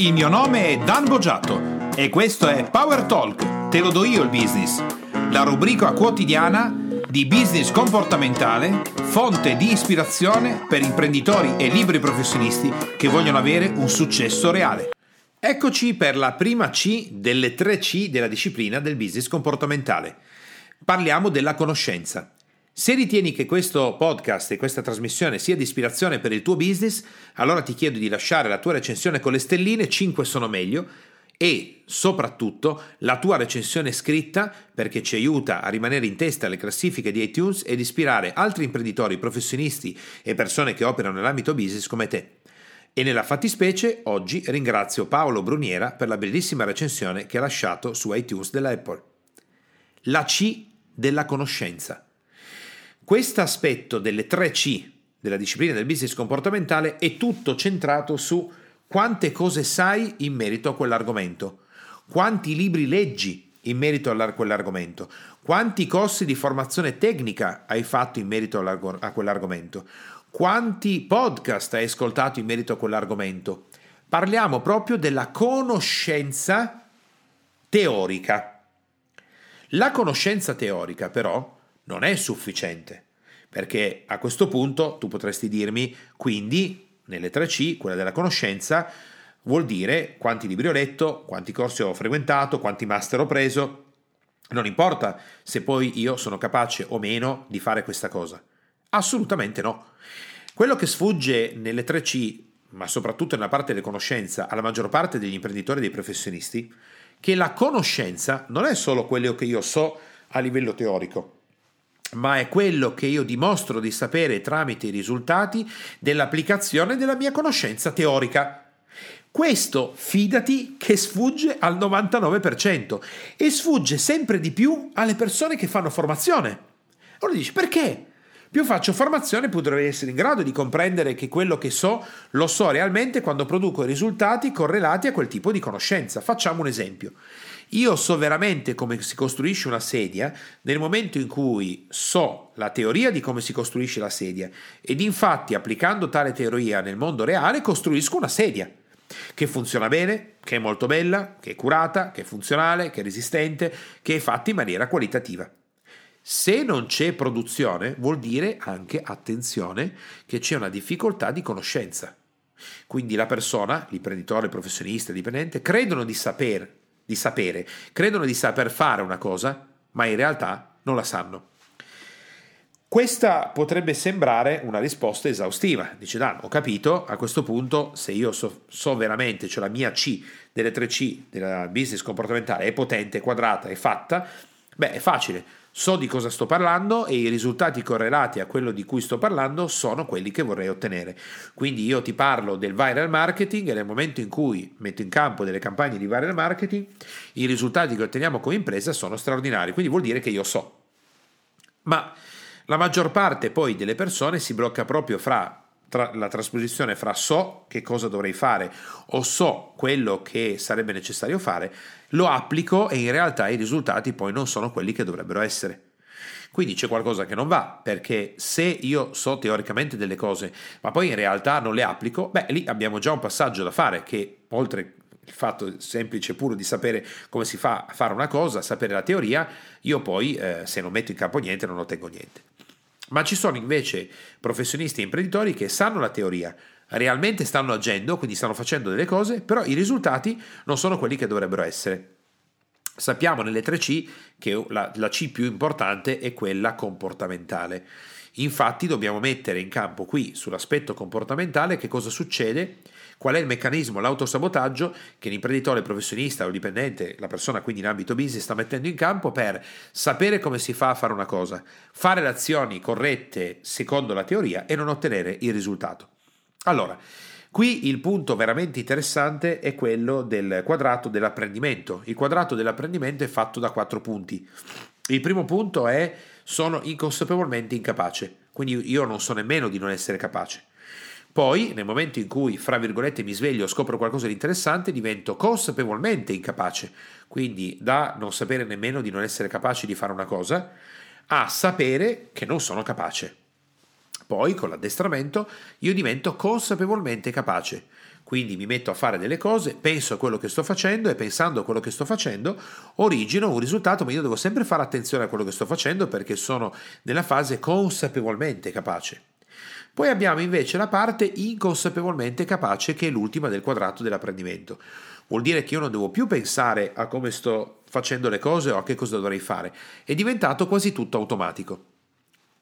Il mio nome è Dan Boggiato e questo è Power Talk, te lo do io il business, la rubrica quotidiana di business comportamentale, fonte di ispirazione per imprenditori e liberi professionisti che vogliono avere un successo reale. Eccoci per la prima C delle tre C della disciplina del business comportamentale. Parliamo della conoscenza. Se ritieni che questo podcast e questa trasmissione sia di ispirazione per il tuo business, allora ti chiedo di lasciare la tua recensione con le stelline, 5 sono meglio, e soprattutto la tua recensione scritta perché ci aiuta a rimanere in testa alle classifiche di iTunes ed ispirare altri imprenditori, professionisti e persone che operano nell'ambito business come te. E nella fattispecie oggi ringrazio Paolo Bruniera per la bellissima recensione che ha lasciato su iTunes della Apple. La C della conoscenza. Questo aspetto delle tre C della disciplina del business comportamentale è tutto centrato su quante cose sai in merito a quell'argomento, quanti libri leggi in merito a quell'argomento, quanti corsi di formazione tecnica hai fatto in merito a quell'argomento, quanti podcast hai ascoltato in merito a quell'argomento. Parliamo proprio della conoscenza teorica. La conoscenza teorica però non è sufficiente, perché a questo punto tu potresti dirmi, quindi nelle 3C, quella della conoscenza, vuol dire quanti libri ho letto, quanti corsi ho frequentato, quanti master ho preso. Non importa se poi io sono capace o meno di fare questa cosa. Assolutamente no. Quello che sfugge nelle 3C, ma soprattutto nella parte della conoscenza, alla maggior parte degli imprenditori e dei professionisti, che la conoscenza non è solo quello che io so a livello teorico, ma è quello che io dimostro di sapere tramite i risultati dell'applicazione della mia conoscenza teorica. Questo, fidati, che sfugge al 99% e sfugge sempre di più alle persone che fanno formazione. Ora dici perché? Più faccio formazione, più dovrei essere in grado di comprendere che quello che so lo so realmente quando produco i risultati correlati a quel tipo di conoscenza. Facciamo un esempio. Io so veramente come si costruisce una sedia nel momento in cui so la teoria di come si costruisce la sedia ed infatti applicando tale teoria nel mondo reale costruisco una sedia che funziona bene, che è molto bella, che è curata, che è funzionale, che è resistente, che è fatta in maniera qualitativa. Se non c'è produzione, vuol dire anche, attenzione, che c'è una difficoltà di conoscenza. Quindi la persona, l'imprenditore, il professionista, il dipendente, credono di sapere di sapere, credono di saper fare una cosa, ma in realtà non la sanno. Questa potrebbe sembrare una risposta esaustiva. Dice Dan, ho capito, a questo punto se io so, so veramente, cioè la mia C delle 3C della business comportamentale è potente, quadrata, è fatta, beh è facile, so di cosa sto parlando e i risultati correlati a quello di cui sto parlando sono quelli che vorrei ottenere. Quindi io ti parlo del viral marketing e nel momento in cui metto in campo delle campagne di viral marketing, i risultati che otteniamo come impresa sono straordinari, quindi vuol dire che io so. Ma la maggior parte poi delle persone si blocca proprio fra tra la trasposizione fra so che cosa dovrei fare o so quello che sarebbe necessario fare, lo applico e in realtà i risultati poi non sono quelli che dovrebbero essere. Quindi c'è qualcosa che non va, perché se io so teoricamente delle cose, ma poi in realtà non le applico, beh, lì abbiamo già un passaggio da fare che oltre il fatto semplice puro di sapere come si fa a fare una cosa, sapere la teoria, io poi eh, se non metto in campo niente non ottengo niente. Ma ci sono invece professionisti e imprenditori che sanno la teoria, realmente stanno agendo, quindi stanno facendo delle cose, però i risultati non sono quelli che dovrebbero essere. Sappiamo nelle 3C che la, la C più importante è quella comportamentale. Infatti dobbiamo mettere in campo qui sull'aspetto comportamentale che cosa succede Qual è il meccanismo, l'autosabotaggio che l'imprenditore professionista o dipendente, la persona quindi in ambito business, sta mettendo in campo per sapere come si fa a fare una cosa, fare le azioni corrette secondo la teoria e non ottenere il risultato. Allora, Qui il punto veramente interessante è quello del quadrato dell'apprendimento. Il quadrato dell'apprendimento è fatto da quattro punti. Il primo punto è sono inconsapevolmente incapace, quindi io non so nemmeno di non essere capace. Poi, nel momento in cui, fra virgolette, mi sveglio, scopro qualcosa di interessante, divento consapevolmente incapace. Quindi, da non sapere nemmeno di non essere capace di fare una cosa, a sapere che non sono capace. Poi, con l'addestramento, io divento consapevolmente capace. Quindi mi metto a fare delle cose, penso a quello che sto facendo e pensando a quello che sto facendo origino un risultato, ma io devo sempre fare attenzione a quello che sto facendo perché sono nella fase consapevolmente capace. Poi abbiamo invece la parte inconsapevolmente capace che è l'ultima del quadrato dell'apprendimento. Vuol dire che io non devo più pensare a come sto facendo le cose o a che cosa dovrei fare, è diventato quasi tutto automatico.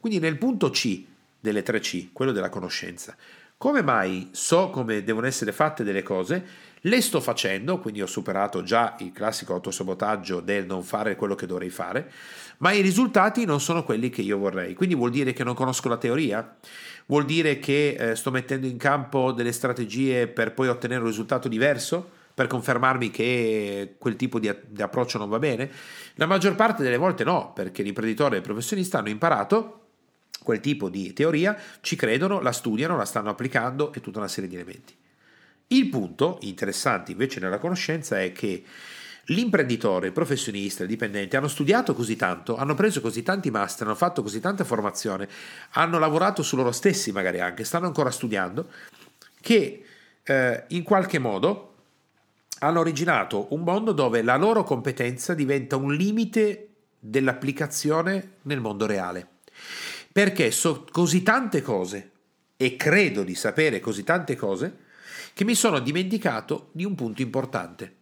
Quindi nel punto C delle 3C, quello della conoscenza, come mai so come devono essere fatte delle cose? Le sto facendo, quindi ho superato già il classico autosabotaggio del non fare quello che dovrei fare, ma i risultati non sono quelli che io vorrei. Quindi vuol dire che non conosco la teoria? Vuol dire che eh, sto mettendo in campo delle strategie per poi ottenere un risultato diverso? Per confermarmi che quel tipo di, di approccio non va bene? La maggior parte delle volte no, perché l'imprenditore e il professionista hanno imparato quel tipo di teoria, ci credono, la studiano, la stanno applicando e tutta una serie di elementi. Il punto interessante invece nella conoscenza è che l'imprenditore, il professionista, il dipendente hanno studiato così tanto, hanno preso così tanti master, hanno fatto così tanta formazione, hanno lavorato su loro stessi magari anche, stanno ancora studiando, che eh, in qualche modo hanno originato un mondo dove la loro competenza diventa un limite dell'applicazione nel mondo reale perché so così tante cose e credo di sapere così tante cose che mi sono dimenticato di un punto importante.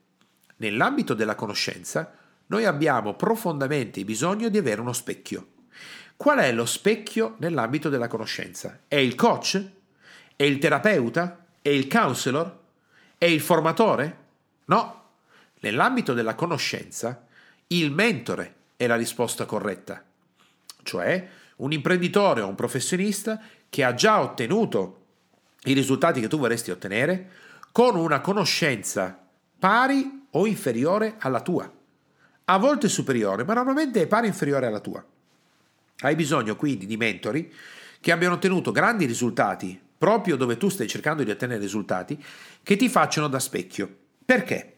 Nell'ambito della conoscenza noi abbiamo profondamente bisogno di avere uno specchio. Qual è lo specchio nell'ambito della conoscenza? È il coach? È il terapeuta? È il counselor? È il formatore? No. Nell'ambito della conoscenza, il mentore è la risposta corretta. Cioè, un imprenditore o un professionista che ha già ottenuto i risultati che tu vorresti ottenere con una conoscenza pari o inferiore alla tua. A volte superiore, ma normalmente è pari o inferiore alla tua. Hai bisogno quindi di mentori che abbiano ottenuto grandi risultati proprio dove tu stai cercando di ottenere risultati che ti facciano da specchio. Perché?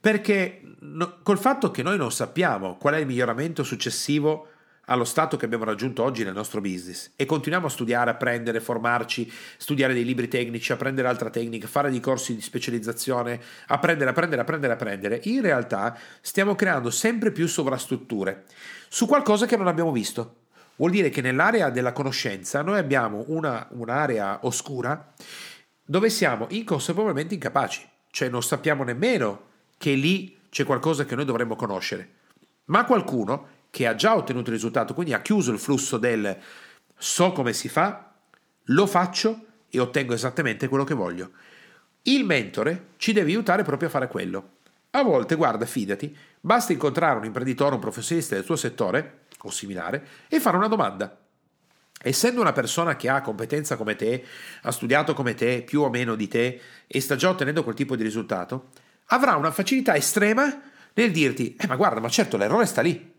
Perché no, col fatto che noi non sappiamo qual è il miglioramento successivo allo stato che abbiamo raggiunto oggi nel nostro business e continuiamo a studiare, apprendere, formarci, studiare dei libri tecnici, apprendere altra tecnica, fare dei corsi di specializzazione, apprendere, apprendere, apprendere, apprendere, in realtà stiamo creando sempre più sovrastrutture su qualcosa che non abbiamo visto. Vuol dire che nell'area della conoscenza noi abbiamo una, un'area oscura dove siamo inconsapevolmente incapaci, cioè non sappiamo nemmeno che lì c'è qualcosa che noi dovremmo conoscere. Ma qualcuno che ha già ottenuto il risultato, quindi ha chiuso il flusso del so come si fa, lo faccio e ottengo esattamente quello che voglio. Il mentore ci deve aiutare proprio a fare quello. A volte, guarda, fidati, basta incontrare un imprenditore, un professionista del tuo settore o similare e fare una domanda. Essendo una persona che ha competenza come te, ha studiato come te, più o meno di te, e sta già ottenendo quel tipo di risultato, avrà una facilità estrema nel dirti, eh ma guarda, ma certo l'errore sta lì.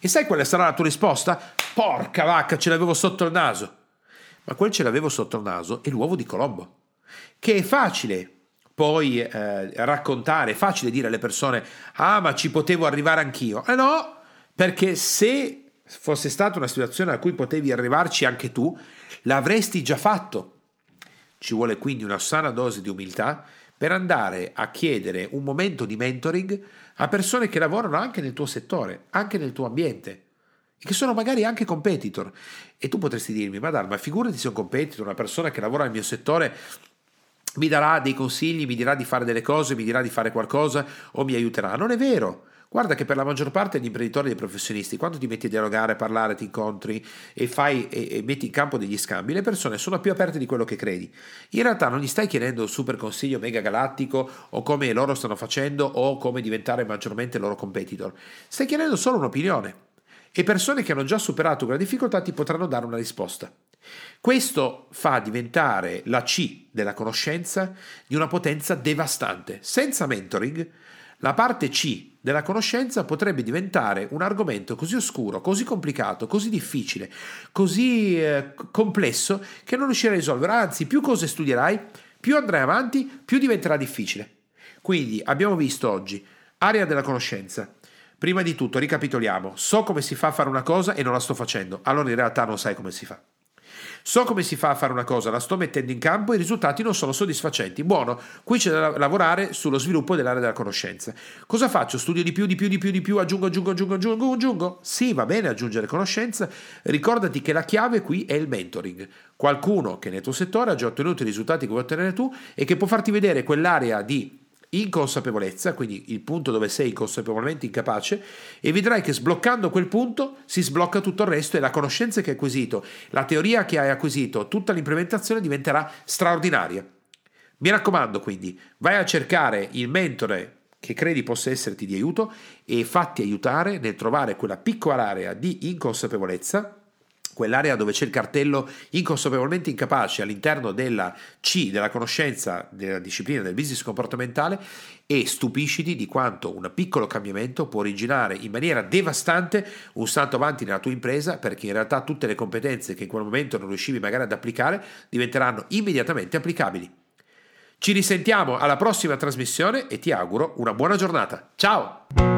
E sai quale sarà la tua risposta? Porca vacca, ce l'avevo sotto il naso. Ma quel ce l'avevo sotto il naso è l'uovo di Colombo, che è facile poi eh, raccontare, è facile dire alle persone, ah ma ci potevo arrivare anch'io. Eh no, perché se fosse stata una situazione a cui potevi arrivarci anche tu, l'avresti già fatto. Ci vuole quindi una sana dose di umiltà per andare a chiedere un momento di mentoring a persone che lavorano anche nel tuo settore, anche nel tuo ambiente, e che sono magari anche competitor. E tu potresti dirmi, ma dai, ma figurati se un competitor, una persona che lavora nel mio settore, mi darà dei consigli, mi dirà di fare delle cose, mi dirà di fare qualcosa o mi aiuterà. Non è vero. Guarda che per la maggior parte degli imprenditori e dei professionisti, quando ti metti a dialogare, a parlare, ti incontri e, fai, e, e metti in campo degli scambi, le persone sono più aperte di quello che credi. In realtà non gli stai chiedendo un super consiglio mega galattico o come loro stanno facendo o come diventare maggiormente loro competitor. Stai chiedendo solo un'opinione e persone che hanno già superato quella difficoltà ti potranno dare una risposta. Questo fa diventare la C della conoscenza di una potenza devastante. Senza mentoring, la parte C della conoscenza potrebbe diventare un argomento così oscuro, così complicato, così difficile, così eh, complesso che non riuscirai a risolvere. Anzi, più cose studierai, più andrai avanti, più diventerà difficile. Quindi abbiamo visto oggi area della conoscenza. Prima di tutto, ricapitoliamo, so come si fa a fare una cosa e non la sto facendo, allora in realtà non sai come si fa. So come si fa a fare una cosa, la sto mettendo in campo e i risultati non sono soddisfacenti. Buono, qui c'è da lavorare sullo sviluppo dell'area della conoscenza. Cosa faccio? Studio di più, di più, di più, di più, aggiungo, aggiungo, aggiungo, aggiungo, aggiungo? Sì, va bene aggiungere conoscenza. Ricordati che la chiave qui è il mentoring. Qualcuno che nel tuo settore ha già ottenuto i risultati che vuoi ottenere tu e che può farti vedere quell'area di inconsapevolezza, quindi il punto dove sei consapevolmente incapace, e vedrai che sbloccando quel punto si sblocca tutto il resto e la conoscenza che hai acquisito, la teoria che hai acquisito, tutta l'implementazione diventerà straordinaria. Mi raccomando quindi, vai a cercare il mentore che credi possa esserti di aiuto e fatti aiutare nel trovare quella piccola area di inconsapevolezza quell'area dove c'è il cartello inconsapevolmente incapace all'interno della C, della conoscenza della disciplina del business comportamentale e stupisciti di quanto un piccolo cambiamento può originare in maniera devastante un salto avanti nella tua impresa perché in realtà tutte le competenze che in quel momento non riuscivi magari ad applicare diventeranno immediatamente applicabili. Ci risentiamo alla prossima trasmissione e ti auguro una buona giornata. Ciao!